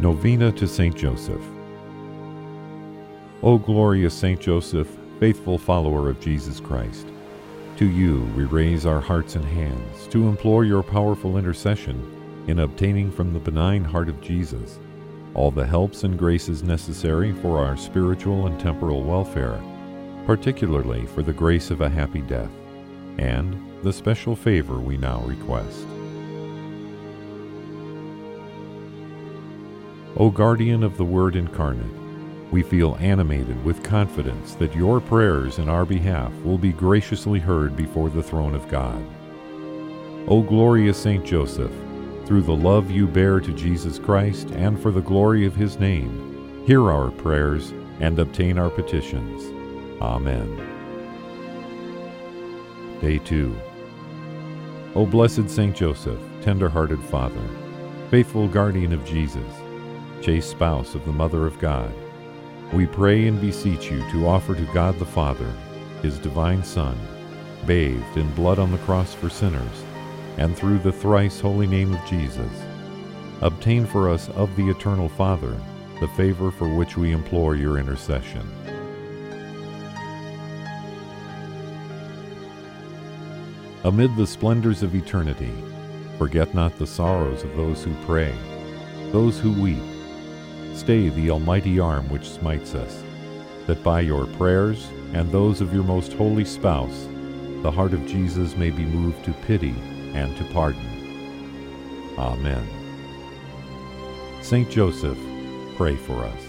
Novena to Saint Joseph. O glorious Saint Joseph, faithful follower of Jesus Christ, to you we raise our hearts and hands to implore your powerful intercession in obtaining from the benign heart of Jesus all the helps and graces necessary for our spiritual and temporal welfare, particularly for the grace of a happy death, and the special favor we now request. O guardian of the Word incarnate, we feel animated with confidence that your prayers in our behalf will be graciously heard before the throne of God. O glorious Saint Joseph, through the love you bear to Jesus Christ and for the glory of his name, hear our prayers and obtain our petitions. Amen. Day 2. O blessed Saint Joseph, tender-hearted Father, faithful guardian of Jesus, chaste spouse of the Mother of God, we pray and beseech you to offer to God the Father, his divine Son, bathed in blood on the cross for sinners, and through the thrice holy name of Jesus, obtain for us of the eternal Father the favor for which we implore your intercession. Amid the splendors of eternity, forget not the sorrows of those who pray, those who weep. Stay the almighty arm which smites us, that by your prayers and those of your most holy spouse, the heart of Jesus may be moved to pity and to pardon. Amen. Saint Joseph, pray for us.